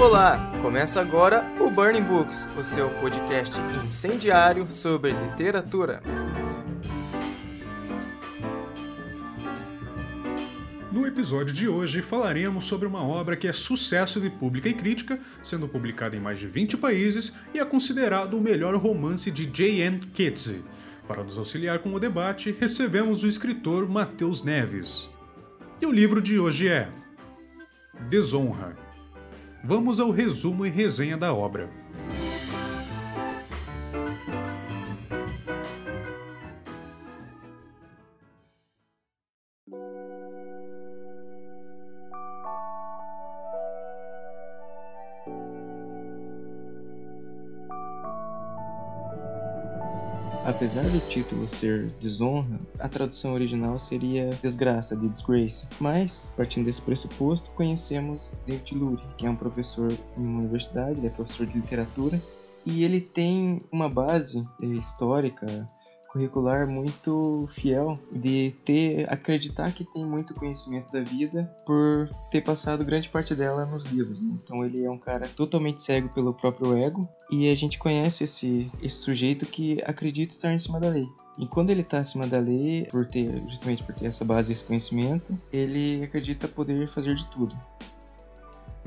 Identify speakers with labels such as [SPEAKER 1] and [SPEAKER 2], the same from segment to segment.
[SPEAKER 1] Olá, começa agora o Burning Books, o seu podcast incendiário sobre literatura.
[SPEAKER 2] No episódio de hoje falaremos sobre uma obra que é sucesso de pública e crítica, sendo publicada em mais de 20 países e é considerado o melhor romance de J.N. Keats. Para nos auxiliar com o debate, recebemos o escritor Matheus Neves. E o livro de hoje é Desonra. Vamos ao resumo e resenha da obra.
[SPEAKER 3] Título ser Desonra, a tradução original seria Desgraça, de Disgrace. Mas, partindo desse pressuposto, conhecemos David Lurie, que é um professor em uma universidade, ele é professor de literatura, e ele tem uma base eh, histórica, curricular muito fiel de ter acreditar que tem muito conhecimento da vida por ter passado grande parte dela nos livros. Então ele é um cara totalmente cego pelo próprio ego e a gente conhece esse, esse sujeito que acredita estar em cima da lei. E quando ele está acima da lei, por ter justamente por ter essa base, esse conhecimento, ele acredita poder fazer de tudo.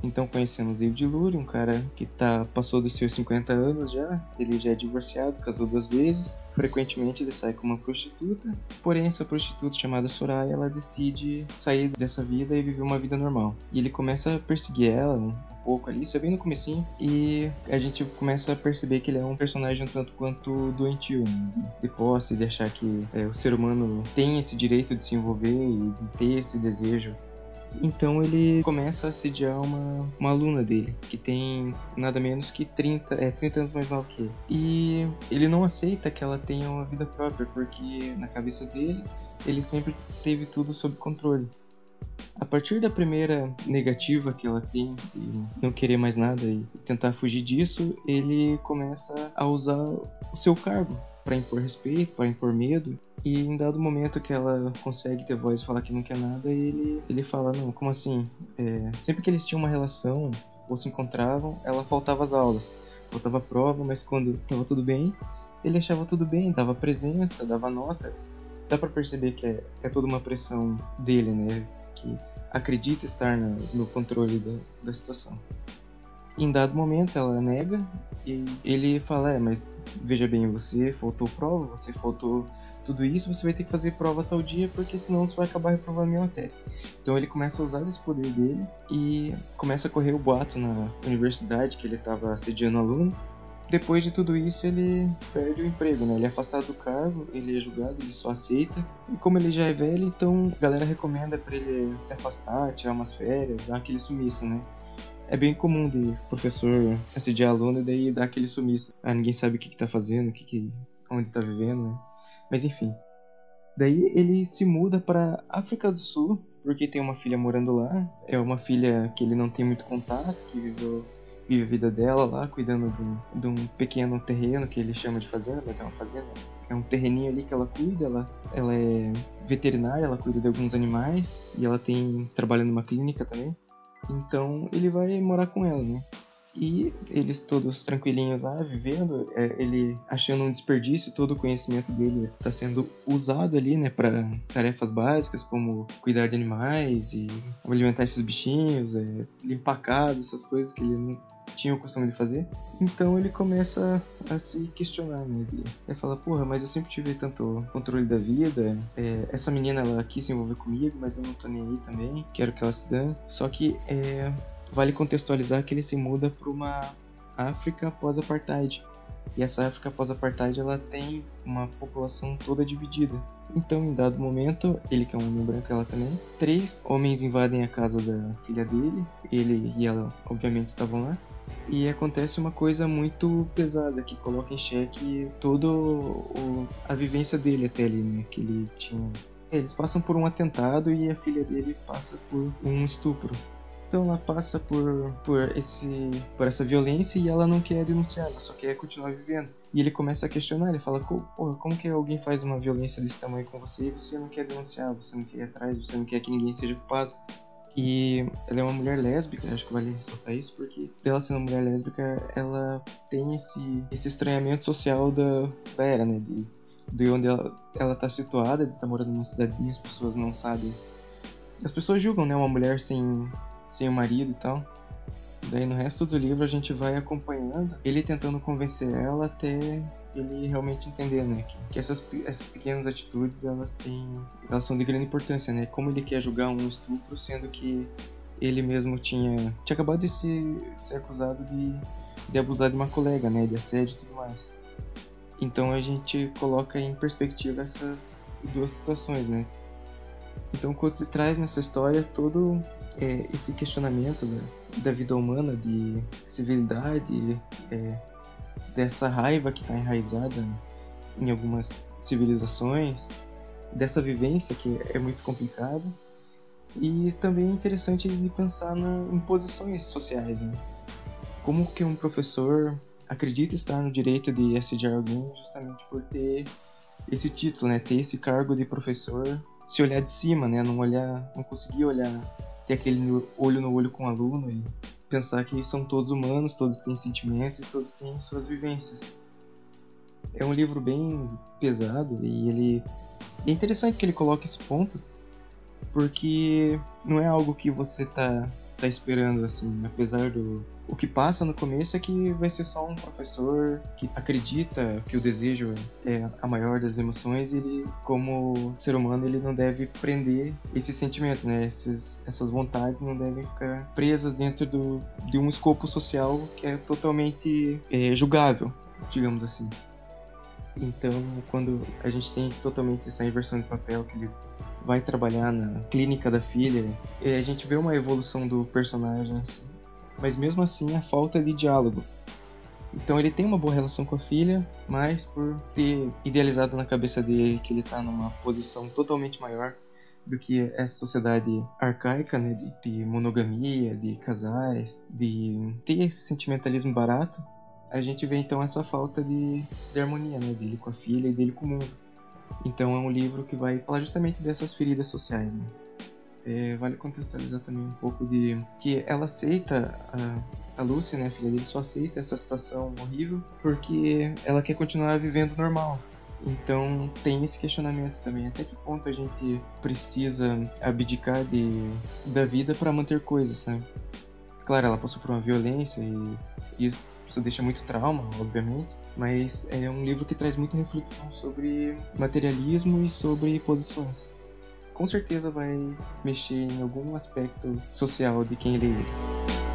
[SPEAKER 3] Então conhecemos David Lurie, um cara que tá, passou dos seus 50 anos já, ele já é divorciado, casou duas vezes, frequentemente ele sai com uma prostituta, porém essa prostituta chamada Soraya, ela decide sair dessa vida e viver uma vida normal. E ele começa a perseguir ela, um pouco ali, isso é bem no comecinho, e a gente começa a perceber que ele é um personagem um tanto quanto doentio, né? de posse, de achar que é, o ser humano tem esse direito de se envolver e ter esse desejo então ele começa a assediar uma, uma aluna dele, que tem nada menos que 30, é, 30 anos mais nova que ele. E ele não aceita que ela tenha uma vida própria, porque na cabeça dele, ele sempre teve tudo sob controle. A partir da primeira negativa que ela tem de não querer mais nada e tentar fugir disso, ele começa a usar o seu cargo para impor respeito, para impor medo. E em dado momento que ela consegue ter voz e falar que não quer nada, ele, ele fala: Não, como assim? É, sempre que eles tinham uma relação ou se encontravam, ela faltava às aulas, faltava prova, mas quando estava tudo bem, ele achava tudo bem, dava presença, dava nota. Dá para perceber que é, é toda uma pressão dele, né? Que acredita estar no, no controle da, da situação. Em dado momento ela nega e ele fala: É, mas veja bem, você faltou prova, você faltou tudo isso, você vai ter que fazer prova tal dia porque senão você vai acabar reprovando a minha matéria. Então ele começa a usar esse poder dele e começa a correr o boato na universidade que ele estava assediando aluno. Depois de tudo isso, ele perde o emprego, né? Ele é afastado do cargo, ele é julgado, ele só aceita. E como ele já é velho, então a galera recomenda para ele se afastar, tirar umas férias, dar aquele sumiço, né? é bem comum de professor assediar aluno e daí dar aquele sumiço. Ah, ninguém sabe o que, que tá fazendo, o que, que onde tá vivendo, né? Mas enfim. Daí ele se muda para África do Sul, porque tem uma filha morando lá. É uma filha que ele não tem muito contato, que viveu, vive a vida dela lá, cuidando de um, de um pequeno terreno que ele chama de fazenda, mas é uma fazenda. É um terreninho ali que ela cuida, ela, ela é veterinária, ela cuida de alguns animais e ela tem trabalha numa clínica também. Então ele vai morar com ela, né? E eles todos tranquilinhos lá, vivendo, é, ele achando um desperdício, todo o conhecimento dele está sendo usado ali, né, para tarefas básicas como cuidar de animais e alimentar esses bichinhos, é, limpar casa, essas coisas que ele não tinha o costume de fazer. Então ele começa a se questionar, né? Ele, ele fala, porra, mas eu sempre tive tanto controle da vida. É, essa menina, ela quis se envolver comigo, mas eu não tô nem aí também. Quero que ela se dane. Só que é, vale contextualizar que ele se muda para uma África pós-apartheid. E essa África pós-apartheid ela tem uma população toda dividida. Então, em dado momento, ele que é um homem branco, ela também, três homens invadem a casa da filha dele. Ele e ela, obviamente, estavam lá. E acontece uma coisa muito pesada que coloca em xeque toda a vivência dele até ali, né? Que ele tinha. Eles passam por um atentado e a filha dele passa por um estupro. Então ela passa por, por, esse, por essa violência e ela não quer denunciar, ela só quer continuar vivendo. E ele começa a questionar, ele fala, porra, como que alguém faz uma violência desse tamanho com você e você não quer denunciar, você não quer ir atrás, você não quer que ninguém seja culpado? E ela é uma mulher lésbica, acho que vale ressaltar isso, porque ela sendo uma mulher lésbica, ela tem esse, esse estranhamento social da, da era, né? De, de onde ela, ela tá situada, de tá morando numa cidadezinha, as pessoas não sabem. As pessoas julgam, né? Uma mulher sem, sem o marido e tal. Daí no resto do livro a gente vai acompanhando ele tentando convencer ela até ele realmente entender, né, que, que, essas, essas pequenas atitudes elas têm, elas são de grande importância, né? Como ele quer julgar um estupro, sendo que ele mesmo tinha, tinha acabado de ser, ser acusado de, de abusar de uma colega, né, de assédio e tudo mais. Então a gente coloca em perspectiva essas duas situações, né? Então Coates traz nessa história todo é, esse questionamento da, da, vida humana, de civilidade, é, dessa raiva que está enraizada em algumas civilizações, dessa vivência que é muito complicada. E também é interessante de pensar na, em posições sociais, né? Como que um professor acredita estar no direito de assediar alguém justamente por ter esse título, né? Ter esse cargo de professor, se olhar de cima, né? Não olhar, não conseguir olhar, ter aquele olho no olho com o aluno e pensar que são todos humanos, todos têm sentimentos e todos têm suas vivências. É um livro bem pesado e ele é interessante que ele coloque esse ponto, porque não é algo que você tá tá esperando, assim, apesar do. O que passa no começo é que vai ser só um professor que acredita que o desejo é a maior das emoções e ele, como ser humano, ele não deve prender esses sentimentos, né? Esses, essas vontades não devem ficar presas dentro do, de um escopo social que é totalmente é, julgável, digamos assim. Então, quando a gente tem totalmente essa inversão de papel que ele vai trabalhar na clínica da filha, a gente vê uma evolução do personagem, assim. mas mesmo assim a falta de diálogo. Então ele tem uma boa relação com a filha, mas por ter idealizado na cabeça dele que ele está numa posição totalmente maior do que essa sociedade arcaica, né, de, de monogamia, de casais, de ter esse sentimentalismo barato, a gente vê então essa falta de, de harmonia, né, dele com a filha e dele com o mundo. Então é um livro que vai falar justamente dessas feridas sociais, né? É, vale contextualizar também um pouco de que ela aceita a, a né, a filha dele, só aceita essa situação horrível porque ela quer continuar vivendo normal. Então tem esse questionamento também, até que ponto a gente precisa abdicar de, da vida para manter coisas? Claro, ela passou por uma violência e isso deixa muito trauma, obviamente, mas é um livro que traz muita reflexão sobre materialismo e sobre posições. Com certeza vai mexer em algum aspecto social de quem lê ele.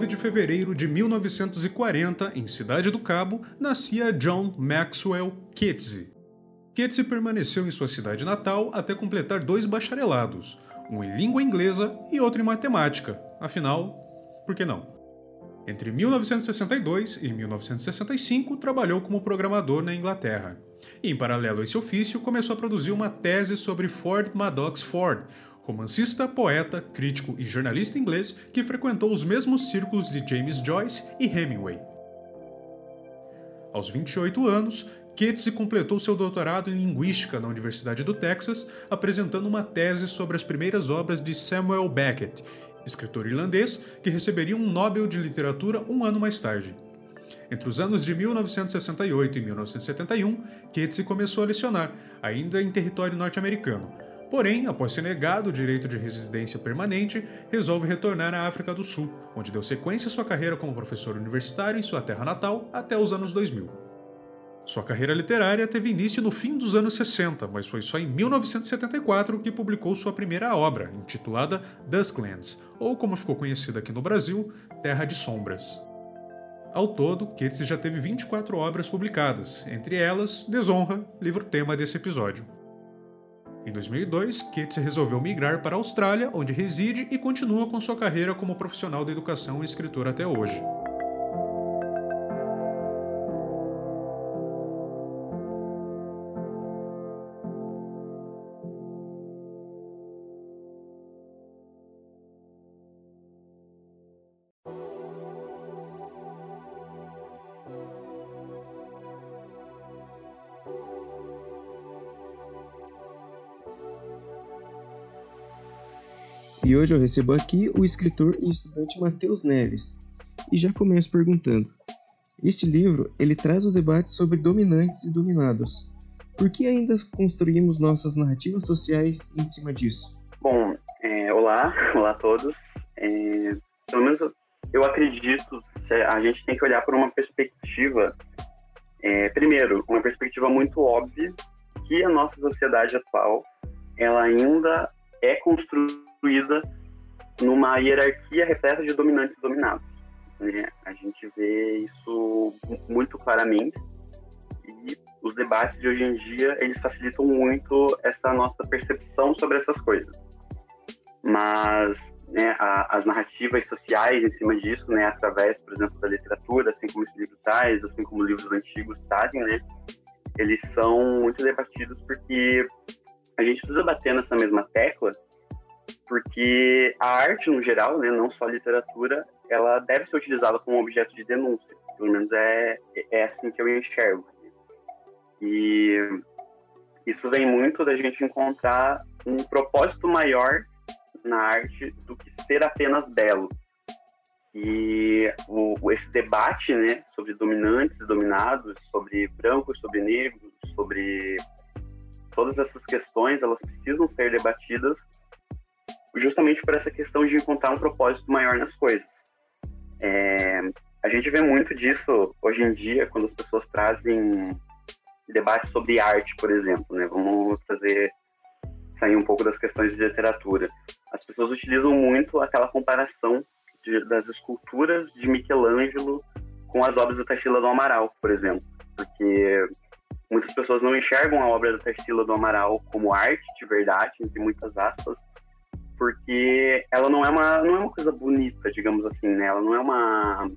[SPEAKER 2] 9 de fevereiro de 1940, em Cidade do Cabo, nascia John Maxwell Keatse. Keatse permaneceu em sua cidade natal até completar dois bacharelados, um em língua inglesa e outro em matemática. Afinal, por que não? Entre 1962 e 1965, trabalhou como programador na Inglaterra. E, em paralelo a esse ofício, começou a produzir uma tese sobre Ford Madox Ford, romancista, poeta, crítico e jornalista inglês que frequentou os mesmos círculos de James Joyce e Hemingway. Aos 28 anos, Keats completou seu doutorado em Linguística na Universidade do Texas, apresentando uma tese sobre as primeiras obras de Samuel Beckett, escritor irlandês que receberia um Nobel de Literatura um ano mais tarde. Entre os anos de 1968 e 1971, Keats começou a lecionar, ainda em território norte-americano, Porém, após ser negado o direito de residência permanente, resolve retornar à África do Sul, onde deu sequência à sua carreira como professor universitário em sua terra natal até os anos 2000. Sua carreira literária teve início no fim dos anos 60, mas foi só em 1974 que publicou sua primeira obra, intitulada Dusklands, ou como ficou conhecida aqui no Brasil, Terra de Sombras. Ao todo, Keats já teve 24 obras publicadas, entre elas Desonra, livro tema desse episódio. Em 2002, Keats resolveu migrar para a Austrália, onde reside e continua com sua carreira como profissional da educação e escritor até hoje.
[SPEAKER 3] Hoje eu recebo aqui o escritor e estudante Matheus Neves. E já começo perguntando: este livro ele traz o debate sobre dominantes e dominados. Por que ainda construímos nossas narrativas sociais em cima disso?
[SPEAKER 4] Bom, é, olá, olá a todos. É, pelo menos eu acredito a gente tem que olhar por uma perspectiva, é, primeiro, uma perspectiva muito óbvia que a nossa sociedade atual ela ainda é construída numa hierarquia repleta de dominantes e dominados. Né? A gente vê isso muito claramente e os debates de hoje em dia eles facilitam muito essa nossa percepção sobre essas coisas. Mas né, a, as narrativas sociais em cima disso, né, através, por exemplo, da literatura, assim como esse assim como livros antigos trazem, né, eles são muito debatidos porque a gente precisa bater nessa mesma tecla, porque a arte no geral, né, não só a literatura, ela deve ser utilizada como objeto de denúncia. Pelo menos é, é assim que eu enxergo. E isso vem muito da gente encontrar um propósito maior na arte do que ser apenas belo. E o, esse debate né, sobre dominantes dominados, sobre brancos, sobre negros, sobre todas essas questões, elas precisam ser debatidas justamente por essa questão de encontrar um propósito maior nas coisas. É, a gente vê muito disso hoje em dia quando as pessoas trazem debates sobre arte, por exemplo. Né? Vamos trazer sair um pouco das questões de literatura. As pessoas utilizam muito aquela comparação de, das esculturas de Michelangelo com as obras da Tarsila do Amaral, por exemplo, porque muitas pessoas não enxergam a obra da Tarsila do Amaral como arte de verdade, entre muitas aspas, porque ela não é uma não é uma coisa bonita, digamos assim, né? Ela não é uma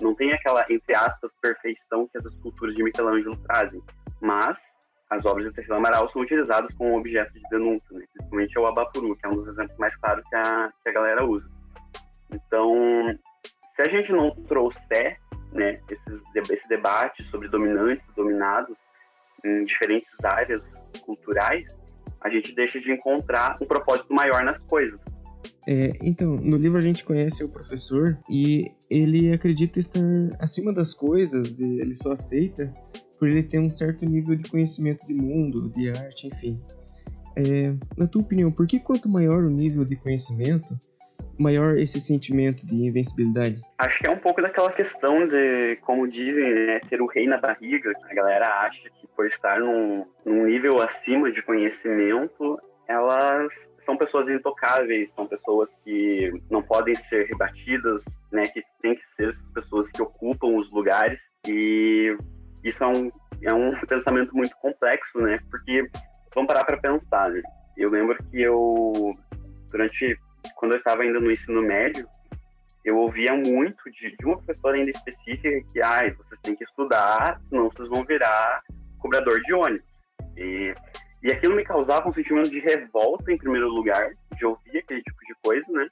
[SPEAKER 4] não tem aquela entre aspas perfeição que as esculturas de Michelangelo trazem, mas as obras de Tarsila Amaral são utilizadas como objeto de denúncia, né? principalmente o Abapuru, que é um dos exemplos mais claros que a, que a galera usa. Então, se a gente não trouxer né, esses, esse debate sobre dominantes dominados em diferentes áreas culturais, a gente deixa de encontrar um propósito maior nas coisas.
[SPEAKER 3] É, então, no livro a gente conhece o professor e ele acredita estar acima das coisas, ele só aceita por ele ter um certo nível de conhecimento de mundo, de arte, enfim. É, na tua opinião, por que quanto maior o nível de conhecimento, maior esse sentimento de invencibilidade?
[SPEAKER 4] Acho que é um pouco daquela questão de, como dizem, né, ter o rei na barriga. A galera acha que por estar num, num nível acima de conhecimento, elas são pessoas intocáveis, são pessoas que não podem ser rebatidas, né, que tem que ser as pessoas que ocupam os lugares. E isso é um, é um pensamento muito complexo, né? Porque vamos parar para pensar. Né? Eu lembro que eu, durante, quando eu estava ainda no ensino médio, eu ouvia muito de, de uma professora ainda específica que, ai, vocês têm que estudar, senão vocês vão virar cobrador de ônibus. E, e aquilo me causava um sentimento de revolta, em primeiro lugar, de ouvir aquele tipo de coisa, né?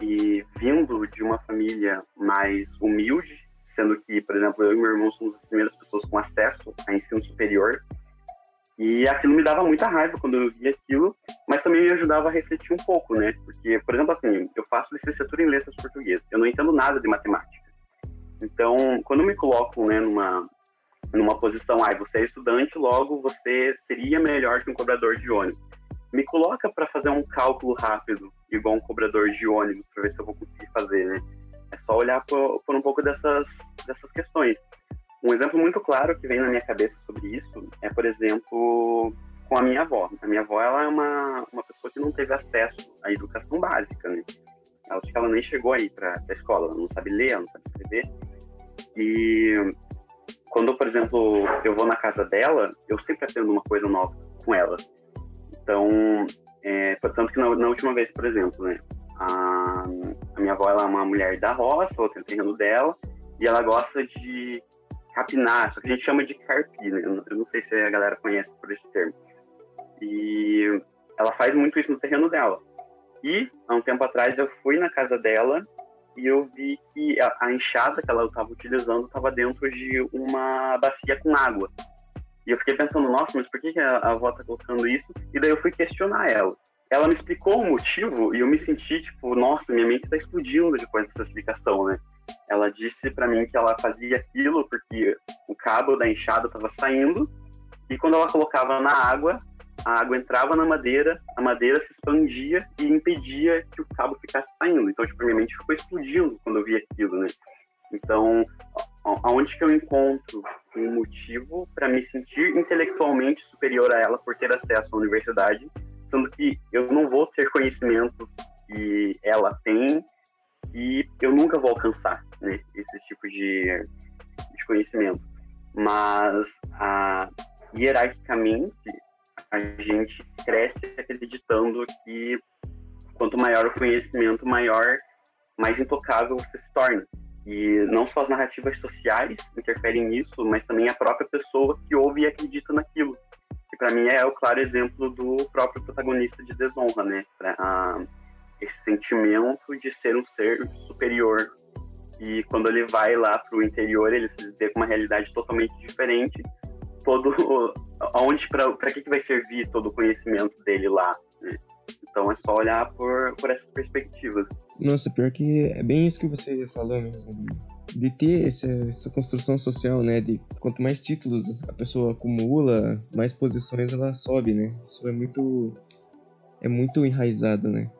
[SPEAKER 4] E vindo de uma família mais humilde, sendo que, por exemplo, eu e meu irmão somos as primeiras pessoas com acesso a ensino superior. E aquilo me dava muita raiva quando eu via aquilo, mas também me ajudava a refletir um pouco, né? Porque, por exemplo, assim, eu faço licenciatura em letras português, eu não entendo nada de matemática. Então, quando me coloco, né, numa numa posição, ah, você é estudante, logo você seria melhor que um cobrador de ônibus. Me coloca para fazer um cálculo rápido, igual um cobrador de ônibus, para ver se eu vou conseguir fazer, né? É só olhar por, por um pouco dessas, dessas questões. Um exemplo muito claro que vem na minha cabeça sobre isso é, por exemplo, com a minha avó. A minha avó ela é uma, uma pessoa que não teve acesso à educação básica, né? Ela, acho que ela nem chegou aí para a escola, ela não sabe ler, ela não sabe escrever. E quando, por exemplo, eu vou na casa dela, eu sempre aprendo uma coisa nova com ela. Então, é, portanto que na, na última vez, por exemplo, né, a, a minha avó ela é uma mulher da roça, ela tem o terreno dela, e ela gosta de capinar, que a gente chama de carpir, né? Eu não sei se a galera conhece por esse termo. E ela faz muito isso no terreno dela. E, há um tempo atrás, eu fui na casa dela e eu vi que a, enxada que ela estava utilizando estava dentro de uma bacia com água. E eu fiquei pensando, nossa, mas por que, a avó está colocando isso? E daí eu fui questionar ela. ela me explicou o motivo e eu me senti, tipo, nossa, minha mente está explodindo depois dessa explicação, né? Ela disse para mim que ela fazia aquilo porque o cabo da enxada estava saindo e quando ela colocava na água, a água entrava na madeira, a madeira se expandia e impedia que o cabo ficasse saindo. Então, tipo, minha mente ficou explodindo quando eu vi aquilo, né? Então, aonde que eu encontro um motivo para me sentir intelectualmente superior a ela por ter acesso à universidade, sendo que eu não vou ter conhecimentos que ela tem e eu nunca vou alcançar, né? Esse tipo de, de conhecimento. Mas, a, hierarquicamente, a gente cresce acreditando que quanto maior o conhecimento, maior, mais intocável você se torna. E não só as narrativas sociais interferem nisso, mas também a própria pessoa que ouve e acredita naquilo. Que para mim é o claro exemplo do próprio protagonista de Desonra, né? Pra, esse sentimento de ser um ser superior. E quando ele vai lá para o interior, ele se vê com uma realidade totalmente diferente. Todo aonde para que, que vai servir todo o conhecimento dele lá né? então é só olhar por, por essas perspectivas.
[SPEAKER 3] Nossa pior que é bem isso que você falou mesmo de ter essa, essa construção social né? De quanto mais títulos a pessoa acumula mais posições ela sobe né? Isso é muito é muito enraizado né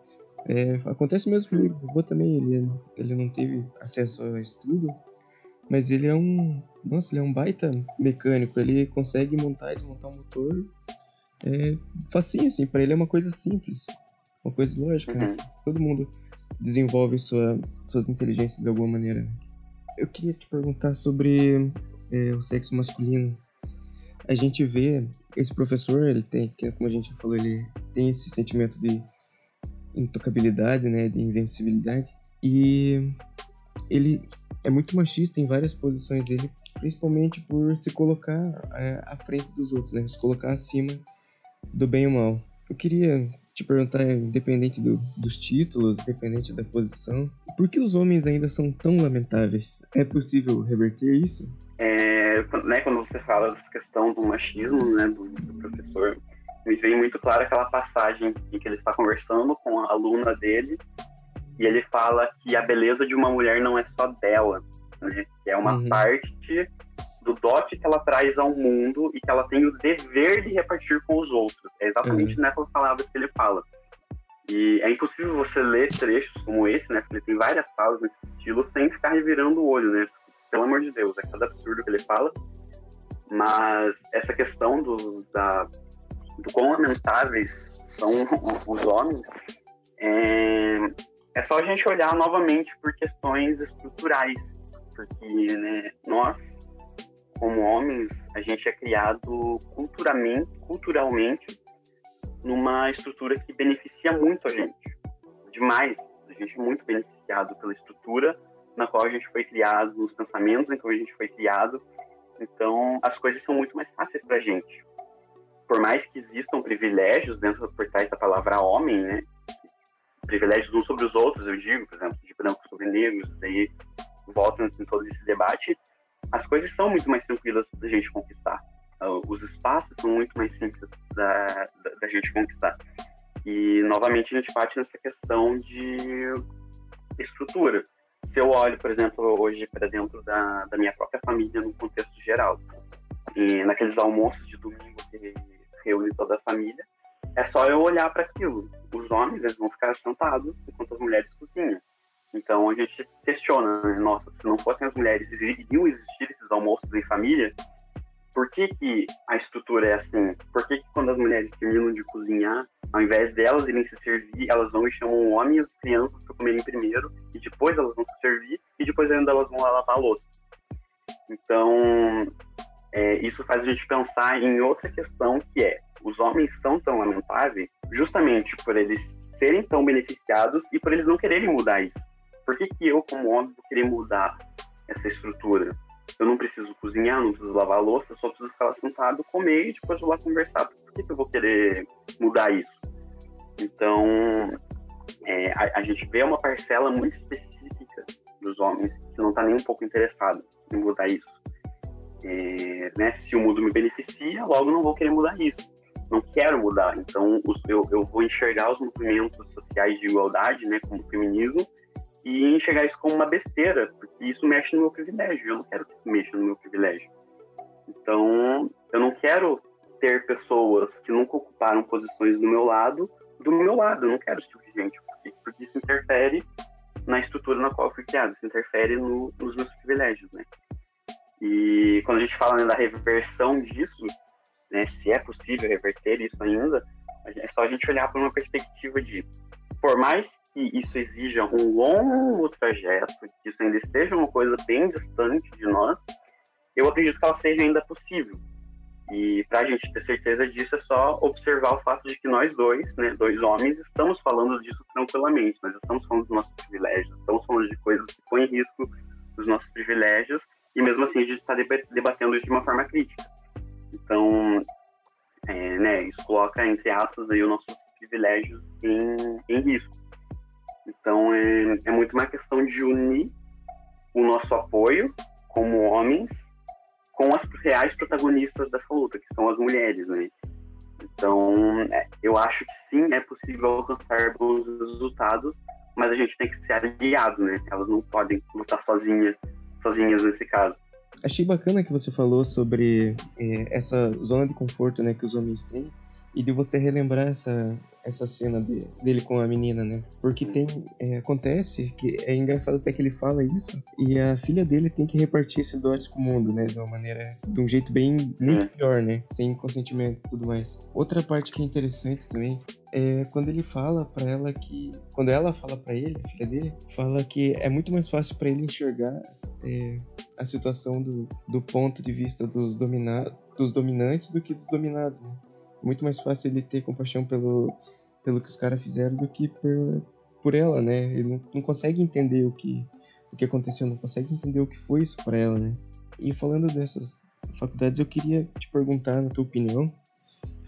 [SPEAKER 3] é, acontece mesmo comigo o vô também ele ele não teve acesso ao estudo mas ele é um. Nossa, ele é um baita mecânico. Ele consegue montar e desmontar um motor. É facinho, assim. Pra ele é uma coisa simples. Uma coisa lógica. Né? Todo mundo desenvolve sua, suas inteligências de alguma maneira. Eu queria te perguntar sobre é, o sexo masculino. A gente vê esse professor, ele tem, como a gente já falou, ele tem esse sentimento de intocabilidade, né, de invencibilidade. E ele é muito machista em várias posições dele, principalmente por se colocar é, à frente dos outros, né? Se colocar acima do bem e o mal. Eu queria te perguntar, independente do, dos títulos, independente da posição, por que os homens ainda são tão lamentáveis? É possível reverter isso?
[SPEAKER 4] É, né, quando você fala dessa questão do machismo, né, do, do professor, me vem muito claro aquela passagem em que ele está conversando com a aluna dele e ele fala que a beleza de uma mulher não é só dela, né? Que é uma uhum. parte do dote que ela traz ao mundo e que ela tem o dever de repartir com os outros. É exatamente uhum. nessas palavras que ele fala. E é impossível você ler trechos como esse, né? Porque ele tem várias falas nesse estilo sem ficar revirando o olho, né? Pelo amor de Deus, é cada absurdo que ele fala. Mas essa questão do, da, do quão lamentáveis são os homens é, é só a gente olhar novamente por questões estruturais, porque né, nós, como homens, a gente é criado culturalmente, culturalmente numa estrutura que beneficia muito a gente, demais. A gente é muito beneficiado pela estrutura na qual a gente foi criado, nos pensamentos em que a gente foi criado. Então, as coisas são muito mais fáceis para a gente. Por mais que existam privilégios dentro por trás da palavra homem, né? privilégios uns sobre os outros, eu digo, por exemplo, de brancos sobre negros, daí volta em todo esse debate, as coisas são muito mais tranquilas da gente conquistar. Uh, os espaços são muito mais simples da, da, da, gente conquistar. E, novamente, a gente bate nessa questão de estrutura. Se eu olho, por exemplo, hoje para dentro da, da minha própria família, no contexto geral, e naqueles almoços de domingo que reúne toda a família, é só eu olhar para aquilo. Os homens eles vão ficar sentados enquanto as mulheres cozinham. Então a gente questiona, né? nossa, se não fossem as mulheres, iriam existir esses almoços em família? Por que, que a estrutura é assim? Por que, que quando as mulheres terminam de cozinhar, ao invés delas irem se servir, elas vão e chamam o homem e as crianças para comerem primeiro, e depois elas vão se servir, e depois ainda elas vão lavar a louça? Então, é, isso faz a gente pensar em outra questão que é os homens são tão lamentáveis justamente por eles serem tão beneficiados e por eles não quererem mudar isso. Por que, que eu, como homem, vou querer mudar essa estrutura? Eu não preciso cozinhar, não preciso lavar louça, só preciso ficar sentado, comer e depois vou lá conversar. Por que, que eu vou querer mudar isso? Então, é, a, a, gente vê uma parcela muito específica dos homens que não está nem um pouco interessado em mudar isso. É, né, se o mundo me beneficia, logo não vou querer mudar isso. não quero mudar. Então, eu, eu vou enxergar os movimentos sociais de igualdade, né, como feminismo, e enxergar isso como uma besteira, porque isso mexe no meu privilégio. Eu não quero que isso mexa no meu privilégio. Então, eu não quero ter pessoas que nunca ocuparam posições do meu lado do meu lado. Eu não quero esse tipo de gente, porque, porque isso interfere na estrutura na qual eu fui criado, isso interfere no, nos meus privilégios, né? E quando a gente fala né, da reversão disso, né, se é possível reverter isso ainda, é só a gente olhar para uma perspectiva de, por mais que isso exija um longo trajeto, que isso ainda esteja uma coisa bem distante de nós, eu acredito que ela seja ainda possível. E para a gente ter certeza disso é só observar o fato de que nós dois, né, dois homens, estamos falando disso tranquilamente. Nós estamos falando dos nossos privilégios, estamos falando de coisas que põem em risco os nossos privilégios e mesmo assim a gente está debatendo isso de uma forma crítica. Então, é, né, isso coloca, entre aspas, aí, os nossos privilégios em, em risco. Então, é, é muito uma questão de unir o nosso apoio como homens com as reais protagonistas dessa luta, que são as mulheres, né? Então, é, eu acho que sim, é possível alcançar bons resultados, mas a gente tem que ser aliado, né? Elas não podem lutar sozinhas, sozinhas nesse caso.
[SPEAKER 3] Achei bacana que você falou sobre é, essa zona de conforto, né, que os homens têm, e de você relembrar essa, essa cena de, dele com a menina, né? Porque tem. É, acontece que é engraçado até que ele fala isso, e a filha dele tem que repartir esse dote com o mundo, né? De uma maneira. De um jeito bem. muito pior, né? Sem consentimento e tudo mais. Outra parte que é interessante também é quando ele fala para ela que. Quando ela fala para ele, a filha dele, fala que é muito mais fácil para ele enxergar é, a situação do, do ponto de vista dos, domina, dos dominantes do que dos dominados, né? Muito mais fácil ele ter compaixão pelo, pelo que os caras fizeram do que por, por ela, né? Ele não, não consegue entender o que, o que aconteceu, não consegue entender o que foi isso para ela, né? E falando dessas faculdades, eu queria te perguntar, na tua opinião,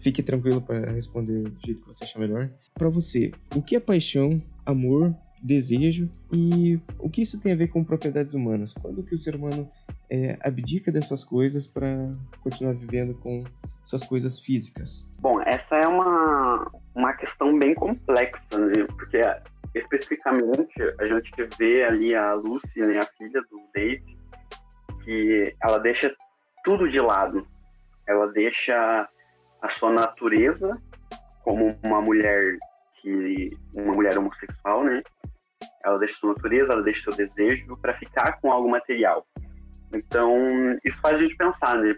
[SPEAKER 3] fique tranquilo para responder do jeito que você achar melhor. Para você, o que é paixão, amor, desejo e o que isso tem a ver com propriedades humanas? Quando que o ser humano é, abdica dessas coisas para continuar vivendo com suas coisas físicas?
[SPEAKER 4] Bom, essa é uma, uma questão bem complexa, né? Porque especificamente a gente vê ali a Lucy, né, a filha do Dave, que ela deixa tudo de lado. Ela deixa a sua natureza como uma mulher que uma mulher homossexual, né? Ela deixa sua natureza, ela deixa seu desejo para ficar com algo material. Então, isso faz a gente pensar, né?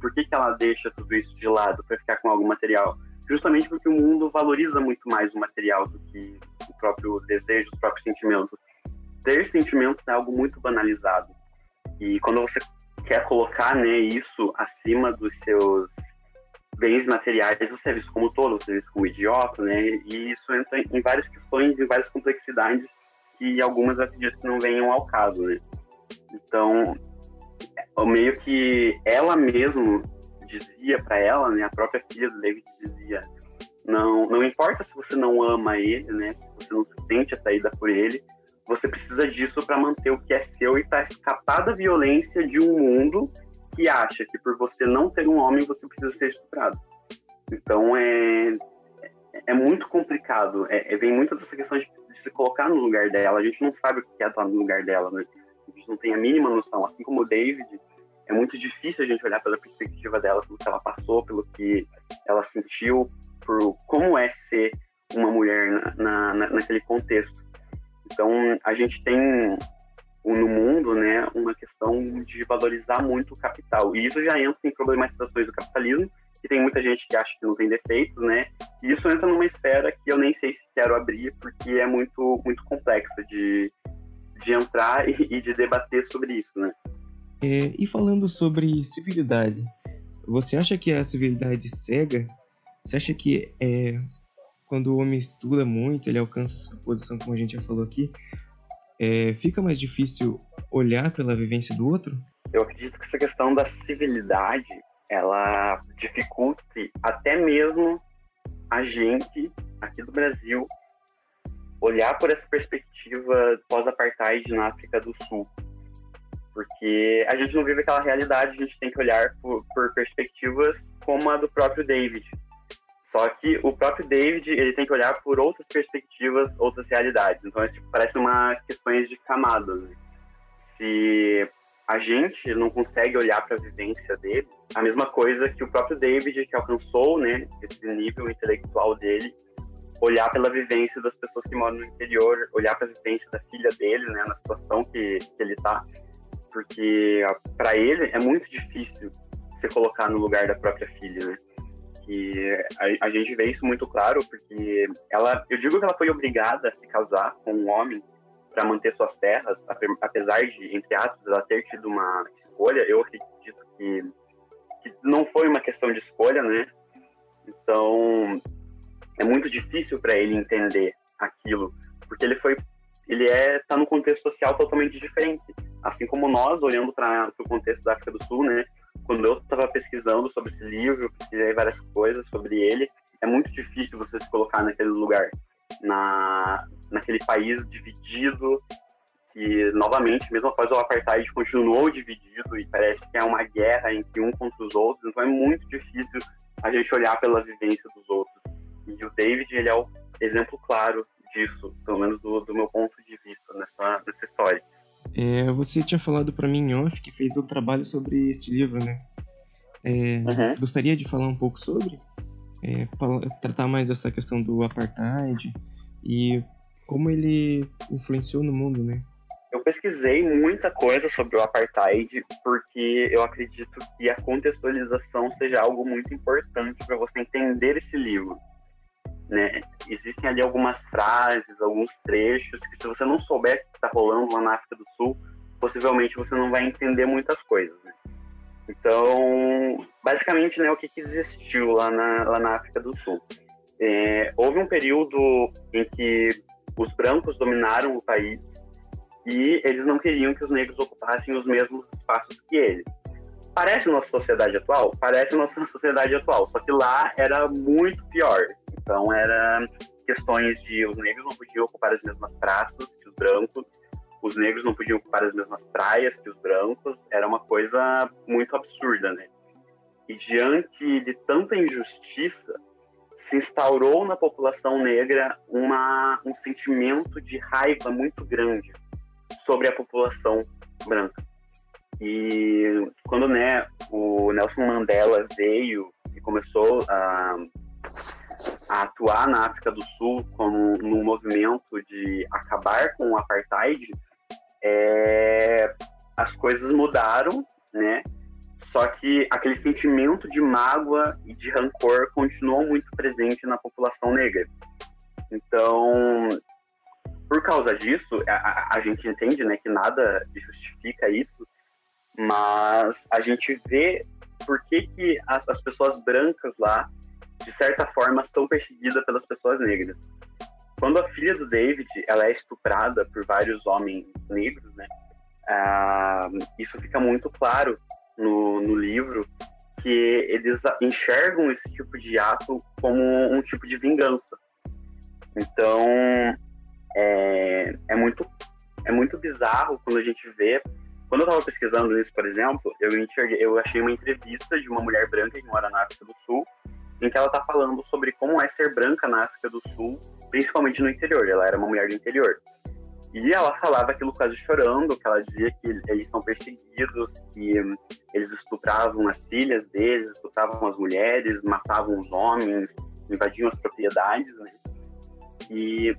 [SPEAKER 4] Por que, que ela deixa tudo isso de lado para ficar com algum material? Justamente porque o mundo valoriza muito mais o material do que o próprio desejo, os próprios sentimentos. Ter sentimentos é algo muito banalizado. E quando você quer colocar né, isso acima dos seus bens materiais, você é visto como tolo, você é visto como idiota, né? E isso entra em várias questões, em várias complexidades que algumas acredito que não venham ao caso, né? Então, meio que ela mesmo dizia para ela, né, a própria filha do David dizia, não, não importa se você não ama ele, né, se você não se sente atraída por ele, você precisa disso para manter o que é seu e para escapar da violência de um mundo que acha que por você não ter um homem você precisa ser estuprado. Então é é muito complicado. É, é vem muito dessa questão de, de, se colocar no lugar dela. A gente não sabe o que é estar no lugar dela, né? Gente não tem a mínima noção. Assim como o David, é muito difícil a gente olhar pela perspectiva dela, pelo que ela passou, pelo que ela sentiu, por como é ser uma mulher na, na, naquele contexto. Então, a gente tem no mundo, né, uma questão de valorizar muito o capital. E isso já entra em problematizações do capitalismo, que tem muita gente que acha que não tem defeitos, né? E isso entra numa esfera que eu nem sei se quero abrir, porque é muito, muito complexa de, de entrar e, e de debater sobre isso, né?
[SPEAKER 3] É, e falando sobre civilidade, você acha que a civilidade cega? Você acha que é, quando o homem estuda muito, ele alcança essa posição, como a gente já falou aqui, é, fica mais difícil olhar pela vivência do outro?
[SPEAKER 4] Eu acredito que essa questão da civilidade, ela dificulte até mesmo a gente aqui do Brasil olhar por essa perspectiva pós-apartheid na África do Sul porque a gente não vive aquela realidade, a gente tem que olhar por, por perspectivas como a do próprio David. Só que o próprio David, ele tem que olhar por outras perspectivas, outras realidades. Então, tipo, parece uma questões de camadas. Né? Se a gente não consegue olhar para a vivência dele, a mesma coisa que o próprio David, que alcançou, né, esse nível intelectual dele, olhar pela vivência das pessoas que moram no interior, olhar para a vivência da filha dele, né, na situação que, que ele está, porque para ele é muito difícil se colocar no lugar da própria filha, né? que a, a, gente vê isso muito claro, porque ela, eu digo que ela foi obrigada a se casar com um homem para manter suas terras, apesar de, entre aspas, ela ter tido uma escolha, eu acredito que, que não foi uma questão de escolha, né? Então, é muito difícil para ele entender aquilo, porque ele foi ele é tá num contexto social totalmente diferente, assim como nós olhando para o contexto da África do Sul, né? quando eu estava pesquisando sobre esse livro, pesquisei várias coisas sobre ele, é muito difícil você se colocar naquele lugar, na, naquele país dividido, que novamente, mesmo após o apartheid, continuou dividido e parece que é uma guerra entre um contra os outros, então é muito difícil a gente olhar pela vivência dos outros. E o David, ele é o exemplo claro disso, pelo menos do, do meu ponto de vista nessa, nessa história.
[SPEAKER 3] É, você tinha falado para mim em off que fez um trabalho sobre este livro, né? É, uhum. Gostaria de falar um pouco sobre? É, tratar mais essa questão do apartheid e como ele influenciou no mundo, né?
[SPEAKER 4] Eu pesquisei muita coisa sobre o apartheid porque eu acredito que a contextualização seja algo muito importante para você entender esse livro. Né? Existem ali algumas frases, alguns trechos que se você não souber o que está rolando lá na África do Sul, possivelmente você não vai entender muitas coisas. Né? Então, basicamente, né, o que, que existiu lá na, lá na África do Sul? É, houve um período em que os brancos dominaram o país e eles não queriam que os negros ocupassem os mesmos espaços que eles. Parece nossa sociedade atual? Parece nossa sociedade atual, só que lá era muito pior. Então, era questões de os negros não podiam ocupar as mesmas praças que os brancos, os negros não podiam ocupar as mesmas praias que os brancos, era uma coisa muito absurda, né? E diante de tanta injustiça, se instaurou na população negra uma, um sentimento de raiva muito grande sobre a população branca. E quando né, o Nelson Mandela veio e começou a a atuar na África do Sul como num movimento de acabar com o apartheid, é, as coisas mudaram, né? Só que aquele sentimento de mágoa e de rancor continuou muito presente na população negra. Então, por causa disso, a, a gente entende, né, que nada justifica isso, mas a gente vê por que, que as, as pessoas brancas lá de certa forma, são perseguidas pelas pessoas negras. Quando a filha do David ela é estuprada por vários homens negros, né, uh, isso fica muito claro no, no livro, que eles enxergam esse tipo de ato como um tipo de vingança. Então, é, é, muito, é muito bizarro quando a gente vê. Quando eu estava pesquisando isso, por exemplo, eu, enxerguei, eu achei uma entrevista de uma mulher branca que mora na África do Sul, em que ela está falando sobre como é ser branca na África do Sul, principalmente no interior. Ela era uma mulher do interior. E ela falava aquilo quase chorando, que ela dizia que eles são perseguidos, que eles estupravam as filhas deles, estupravam as mulheres, matavam os homens, invadiam as propriedades, né? E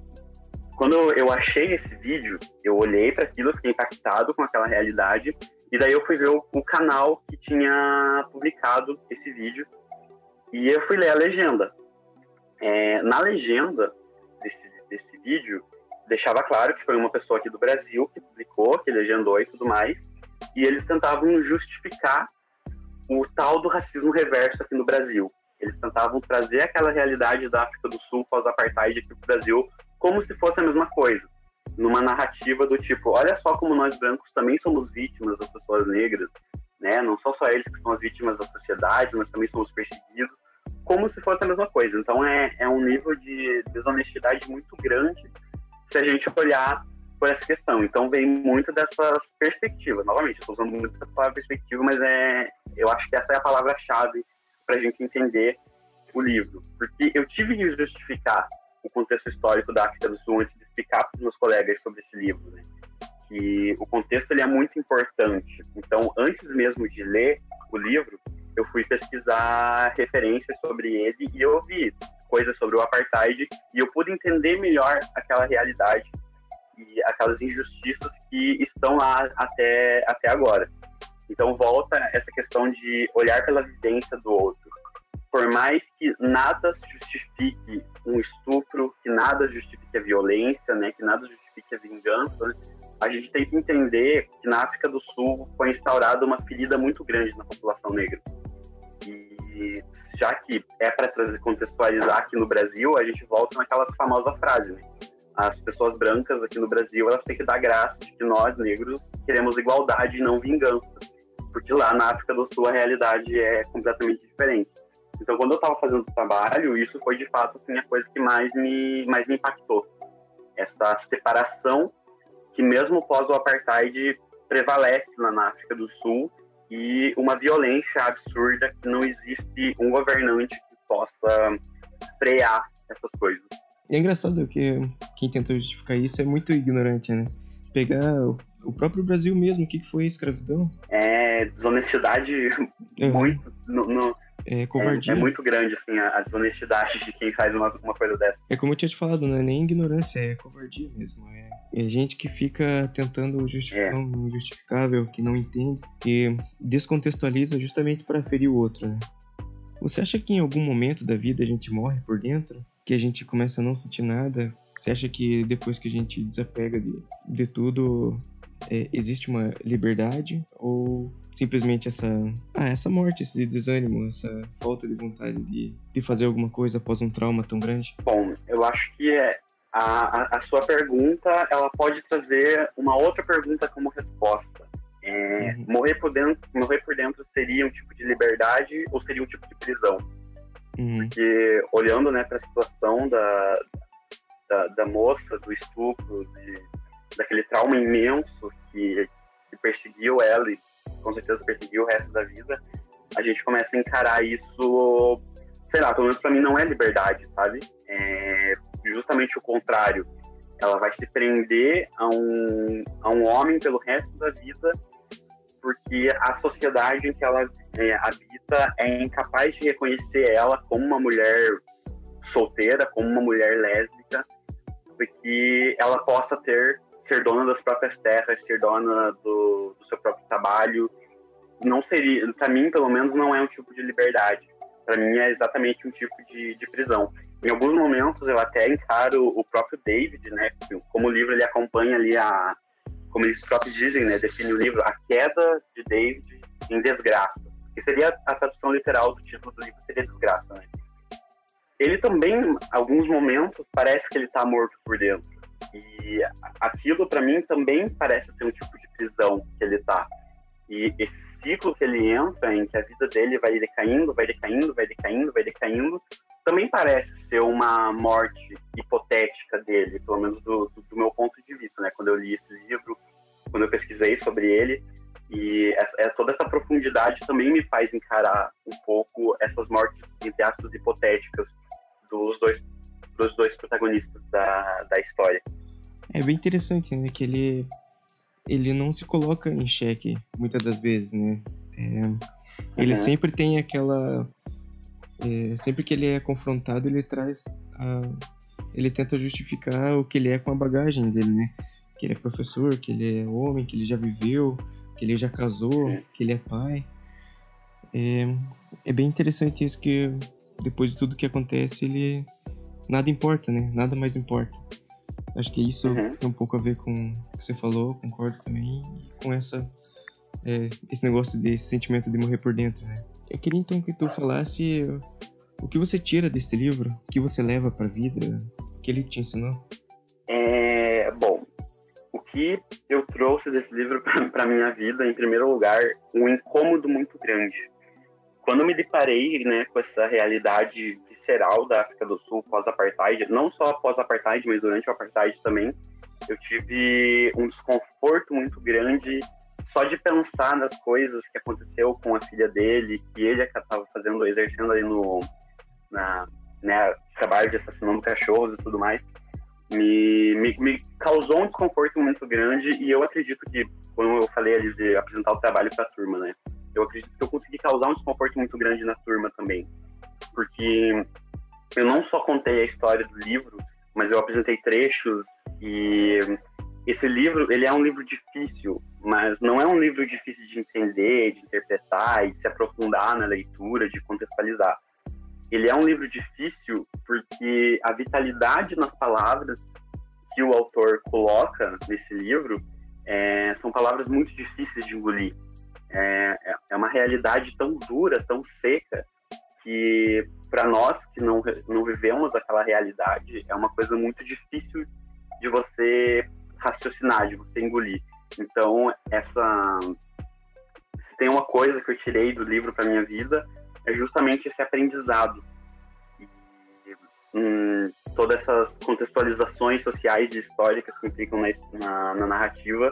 [SPEAKER 4] quando eu achei esse vídeo, eu olhei para aquilo, fiquei impactado com aquela realidade, e daí eu fui ver o, o canal que tinha publicado esse vídeo, e eu fui ler a legenda. É, na legenda desse, desse vídeo, deixava claro que foi uma pessoa aqui do Brasil que publicou, que legendou e tudo mais, e eles tentavam justificar o tal do racismo reverso aqui no Brasil. Eles tentavam trazer aquela realidade da África do Sul pós-apartheid aqui para o Brasil como se fosse a mesma coisa, numa narrativa do tipo, olha só como nós brancos também somos vítimas das pessoas negras, né? Não são só eles que são as vítimas da sociedade, nós também somos perseguidos, como se fosse a mesma coisa. Então é, é um nível de desonestidade muito grande se a gente olhar por essa questão. Então vem muito dessas perspectivas. Novamente, estou usando muito a palavra perspectiva, mas é, eu acho que essa é a palavra-chave para a gente entender o livro, porque eu tive que justificar o contexto histórico da África do Sul antes de explicar para os meus colegas sobre esse livro, né? Que o contexto ele é muito importante. Então, antes mesmo de ler o livro, eu fui pesquisar referências sobre ele e eu vi coisas sobre o apartheid e eu pude entender melhor aquela realidade e aquelas injustiças que estão lá até, até agora. Então volta essa questão de olhar pela vivência do outro. Por mais que nada justifique um estupro, que nada justifique a violência, né, que nada justifique a vingança, né, a gente tem que entender que na África do Sul foi instaurada uma ferida muito grande na população negra. E já que é para contextualizar aqui no Brasil, a gente volta naquela famosa frase, né? As pessoas brancas aqui no Brasil, elas têm que dar graça de que nós, negros, queremos igualdade e não vingança. Porque lá na África do Sul a realidade é completamente diferente. Então, quando eu estava fazendo o trabalho, isso foi de fato assim, a coisa que mais me, mais me impactou. Essa separação que, mesmo pós o apartheid, prevalece lá na África do Sul e uma violência absurda que não existe um governante que possa frear essas coisas.
[SPEAKER 3] E é engraçado que quem tentou justificar isso é muito ignorante, né? Pegar o próprio Brasil mesmo, o que, foi a escravidão?
[SPEAKER 4] É desonestidade uhum. muito. No, no,
[SPEAKER 3] é covardia.
[SPEAKER 4] É, é, muito grande, assim, a, a, desonestidade de quem faz uma, uma coisa dessa.
[SPEAKER 3] É como eu tinha te falado, não é nem ignorância, é covardia mesmo. É, é gente que fica tentando justificar é. um injustificável, que não entende, e descontextualiza justamente para ferir o outro, né? Você acha que em algum momento da vida a gente morre por dentro? Que a gente começa a não sentir nada? Você acha que depois que a gente desapega de, de tudo, é, existe uma liberdade ou simplesmente essa ah, essa morte, esse desânimo, essa falta de vontade de, de fazer alguma coisa após um trauma tão grande?
[SPEAKER 4] Bom, eu acho que é, a, a, sua pergunta ela pode trazer uma outra pergunta como resposta. É, uhum. morrer, por dentro, morrer por dentro seria um tipo de liberdade ou seria um tipo de prisão? Uhum. Porque olhando né, para a situação da, da, da, moça, do estupro, de, daquele trauma imenso que, que perseguiu ela e com certeza perseguiu o resto da vida, a gente começa a encarar isso, sei lá, pelo menos para mim não é liberdade, sabe? É justamente o contrário. Ela vai se prender a um, a um homem pelo resto da vida porque a sociedade em que ela é, habita é incapaz de reconhecer ela como uma mulher solteira, como uma mulher lésbica, porque ela possa ter ser dona das próprias terras, ser dona do, do seu próprio trabalho, não seria, para mim, pelo menos, não é um tipo de liberdade. Para mim é exatamente um tipo de, de prisão. Em alguns momentos eu até encaro o próprio David, né, como o livro ele acompanha ali a, como eles próprios dizem, né, define o livro, a queda de David em desgraça, que seria a tradução literal do título do livro, seria desgraça, né. Ele também, alguns momentos, parece que ele está morto por dentro e aquilo, para mim, também parece ser um tipo de prisão que ele tá. E esse ciclo que ele entra, em que a vida dele vai decaindo, vai decaindo, vai decaindo, vai decaindo, também parece ser uma morte hipotética dele, pelo menos do, do, do meu ponto de vista, né? Quando eu li esse livro, quando eu pesquisei sobre ele, e essa, é, toda essa profundidade também me faz encarar um pouco essas mortes, entre aspas, hipotéticas dos dois dos dois protagonistas da, da história.
[SPEAKER 3] É bem interessante, né? Que ele, ele não se coloca em xeque muitas das vezes, né? É, ele uhum. sempre tem aquela. É, sempre que ele é confrontado, ele traz. A, ele tenta justificar o que ele é com a bagagem dele, né? Que ele é professor, que ele é homem, que ele já viveu, que ele já casou, que ele é pai. É, é bem interessante isso que depois de tudo que acontece, ele nada importa, né? Nada mais importa. Acho que isso uhum. tem um pouco a ver com o que você falou, concordo também, e com essa é, esse negócio desse sentimento de morrer por dentro, né? Eu queria então que tu falasse o que você tira desse livro, o que você leva para a vida, o que ele te ensinou.
[SPEAKER 4] É, bom, o que eu trouxe desse livro para minha vida, em primeiro lugar, um incômodo muito grande quando me deparei né, com essa realidade visceral da África do Sul pós-apartheid, não só pós-apartheid, mas durante o apartheid também, eu tive um desconforto muito grande só de pensar nas coisas que aconteceu com a filha dele, que ele estava fazendo, exercendo ali no, na, né, trabalho de assassinando cachorros e tudo mais, me, me, me, causou um desconforto muito grande e eu acredito que, como eu falei ali de apresentar o trabalho para a turma, né, eu acredito que eu consegui causar um desconforto muito grande na turma também, porque eu não só contei a história do livro, mas eu apresentei trechos e esse livro, ele é um livro difícil, mas não é um livro difícil de entender, de interpretar e se aprofundar na leitura, de contextualizar. Ele é um livro difícil porque a vitalidade nas palavras que o autor coloca nesse livro é, são palavras muito difíceis de engolir. É, é uma realidade tão dura, tão seca, que para nós que não, não vivemos aquela realidade, é uma coisa muito difícil de você raciocinar, de você engolir. Então, essa. Se tem uma coisa que eu tirei do livro para minha vida, é justamente esse aprendizado. E, hum, todas essas contextualizações sociais e históricas que implicam na, na, na narrativa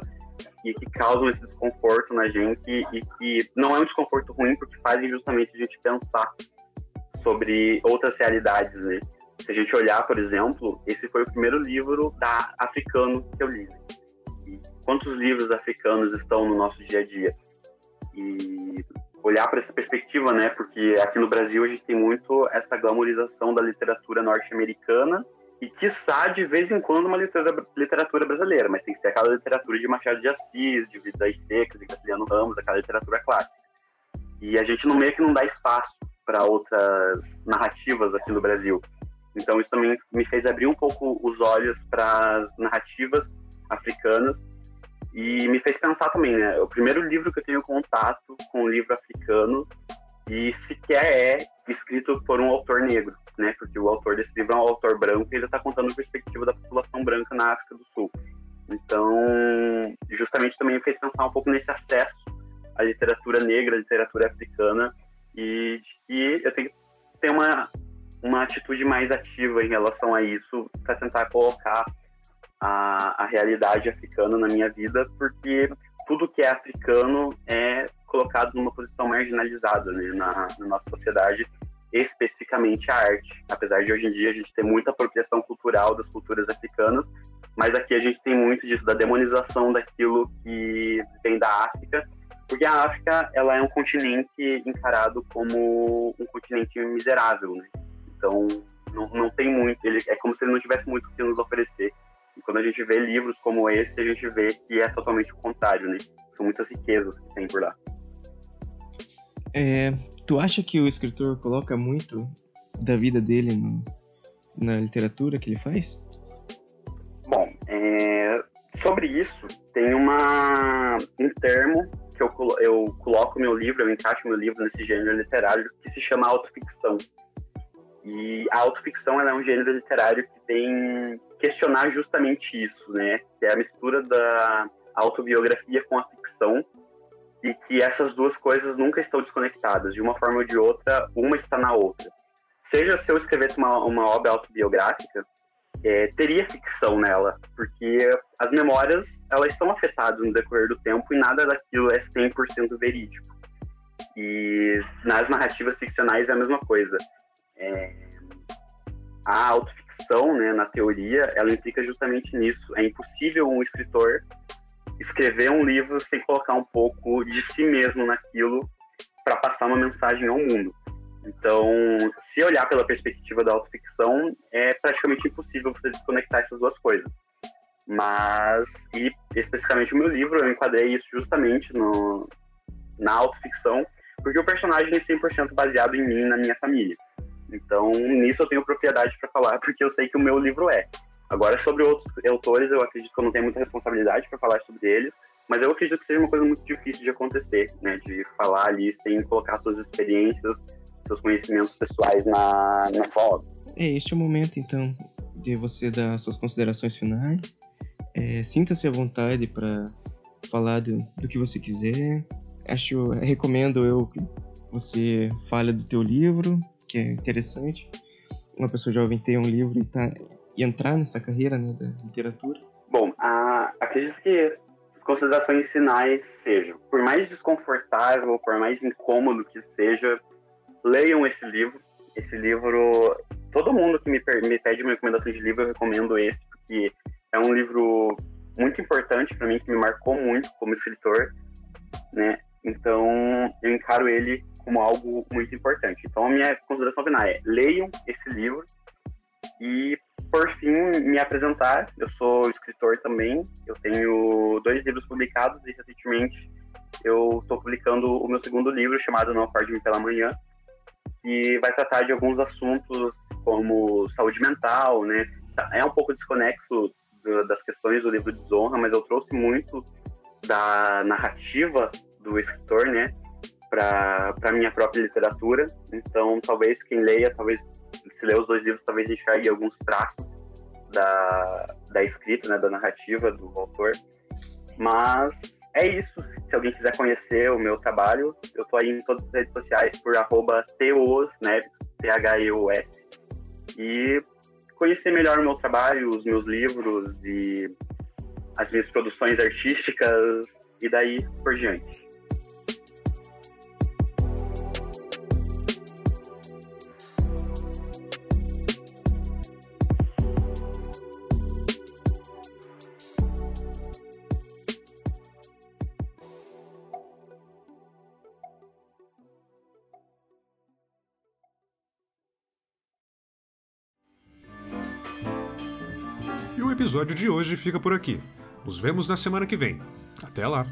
[SPEAKER 4] e que causam esse desconforto na gente e que não é um desconforto ruim porque fazem justamente a gente pensar sobre outras realidades, né? Se a gente olhar, por exemplo, esse foi o primeiro livro da africano que eu li. E quantos livros africanos estão no nosso dia a dia? E olhar para essa perspectiva, né? Porque aqui no Brasil a gente tem muito essa glamorização da literatura norte-americana e, quiçá, de vez em quando, uma literatura, literatura brasileira, mas tem que ser aquela literatura de Machado de Assis, de Vidas Secas, de Castelhano Ramos, aquela literatura clássica. E a gente no meio que não dá espaço para outras narrativas aqui no Brasil. Então isso também me fez abrir um pouco os olhos para as narrativas africanas e me fez pensar também, né? O primeiro livro que eu tenho contato com um livro africano e sequer é escrito por um autor negro, né? Porque o autor desse livro é um autor branco e ele está contando a perspectiva da população branca na África do Sul. Então, justamente também me fez pensar um pouco nesse acesso à literatura negra, à literatura africana e de que eu tenho que ter uma uma atitude mais ativa em relação a isso para tentar colocar a, a realidade africana na minha vida, porque tudo que é africano é colocado numa posição marginalizada né, na, na, nossa sociedade, especificamente a arte. Apesar de hoje em dia a gente ter muita apropriação cultural das culturas africanas, mas aqui a gente tem muito disso, da demonização daquilo que vem da África, porque a África ela é um continente encarado como um continente miserável, né? Então, não, não tem muito, ele, é como se ele não tivesse muito o que nos oferecer. E quando a gente vê livros como esse, a gente vê que é totalmente o contrário, né? São muitas riquezas que tem por lá.
[SPEAKER 3] É, tu acha que o escritor coloca muito da vida dele no, na literatura que ele faz?
[SPEAKER 4] Bom, é, sobre isso, tem uma, um termo que eu, eu coloco meu livro, eu encaixo meu livro nesse gênero literário, que se chama autoficção. E a autoficção é um gênero literário que tem questionar justamente isso, né? Que é a mistura da autobiografia com a ficção e que essas duas coisas nunca estão desconectadas. De uma forma ou de outra, uma está na outra. Seja se eu escrevesse uma, uma obra autobiográfica, é, teria ficção nela, porque as memórias elas estão afetadas no decorrer do tempo e nada daquilo é 100% verídico. E nas narrativas ficcionais é a mesma coisa. É, a autoficção, né, na teoria, ela implica justamente nisso. É impossível um escritor escrever um livro sem colocar um pouco de si mesmo naquilo para passar uma mensagem ao mundo. Então, se olhar pela perspectiva da autoficção, é praticamente impossível você desconectar essas duas coisas. Mas, e especificamente o meu livro, eu enquadrei isso justamente no, na autoficção, porque o personagem é 100% baseado em mim na minha família. Então, nisso eu tenho propriedade para falar, porque eu sei que o meu livro é. Agora, sobre outros autores, eu acredito que eu não tenho muita responsabilidade para falar sobre eles, mas eu acredito que seja uma coisa muito difícil de acontecer, né? De falar ali sem colocar suas experiências, seus conhecimentos pessoais na, na obra.
[SPEAKER 3] É, este é o momento, então, de você dar suas considerações finais. É, Sinta-se à vontade para falar do, do que você quiser. Acho, recomendo eu que você fale do teu livro, que é interessante. Uma pessoa jovem ter um livro e, tá, e entrar nessa carreira né, da literatura?
[SPEAKER 4] Bom, a, acredito que as considerações finais sejam, por mais desconfortável, por mais incômodo que seja, leiam esse livro. Esse livro, todo mundo que me, me pede uma recomendação de livro, eu recomendo esse, porque é um livro muito importante para mim, que me marcou muito como escritor, né? Então, eu encaro ele como algo muito importante. Então, a minha consideração final é: leiam esse livro e, por fim, me apresentar. Eu sou escritor também. Eu tenho dois livros publicados e, recentemente, eu estou publicando o meu segundo livro, chamado Não Acorde-me Pela Manhã, que vai tratar de alguns assuntos como saúde mental, né? É um pouco desconexo das questões do livro Desonra, mas eu trouxe muito da narrativa do escritor, né, para a minha própria literatura. Então, talvez quem leia, talvez se ler os dois livros, talvez enxergue alguns traços da, da escrita, né, da narrativa do autor. Mas é isso. Se alguém quiser conhecer o meu trabalho, eu tô aí em todas as redes sociais por arroba Neves, T-H-E-U-S. E conhecer melhor o meu trabalho, os meus livros e as minhas produções artísticas e daí por diante.
[SPEAKER 2] Episódio de hoje fica por aqui. Nos vemos na semana que vem. Até lá!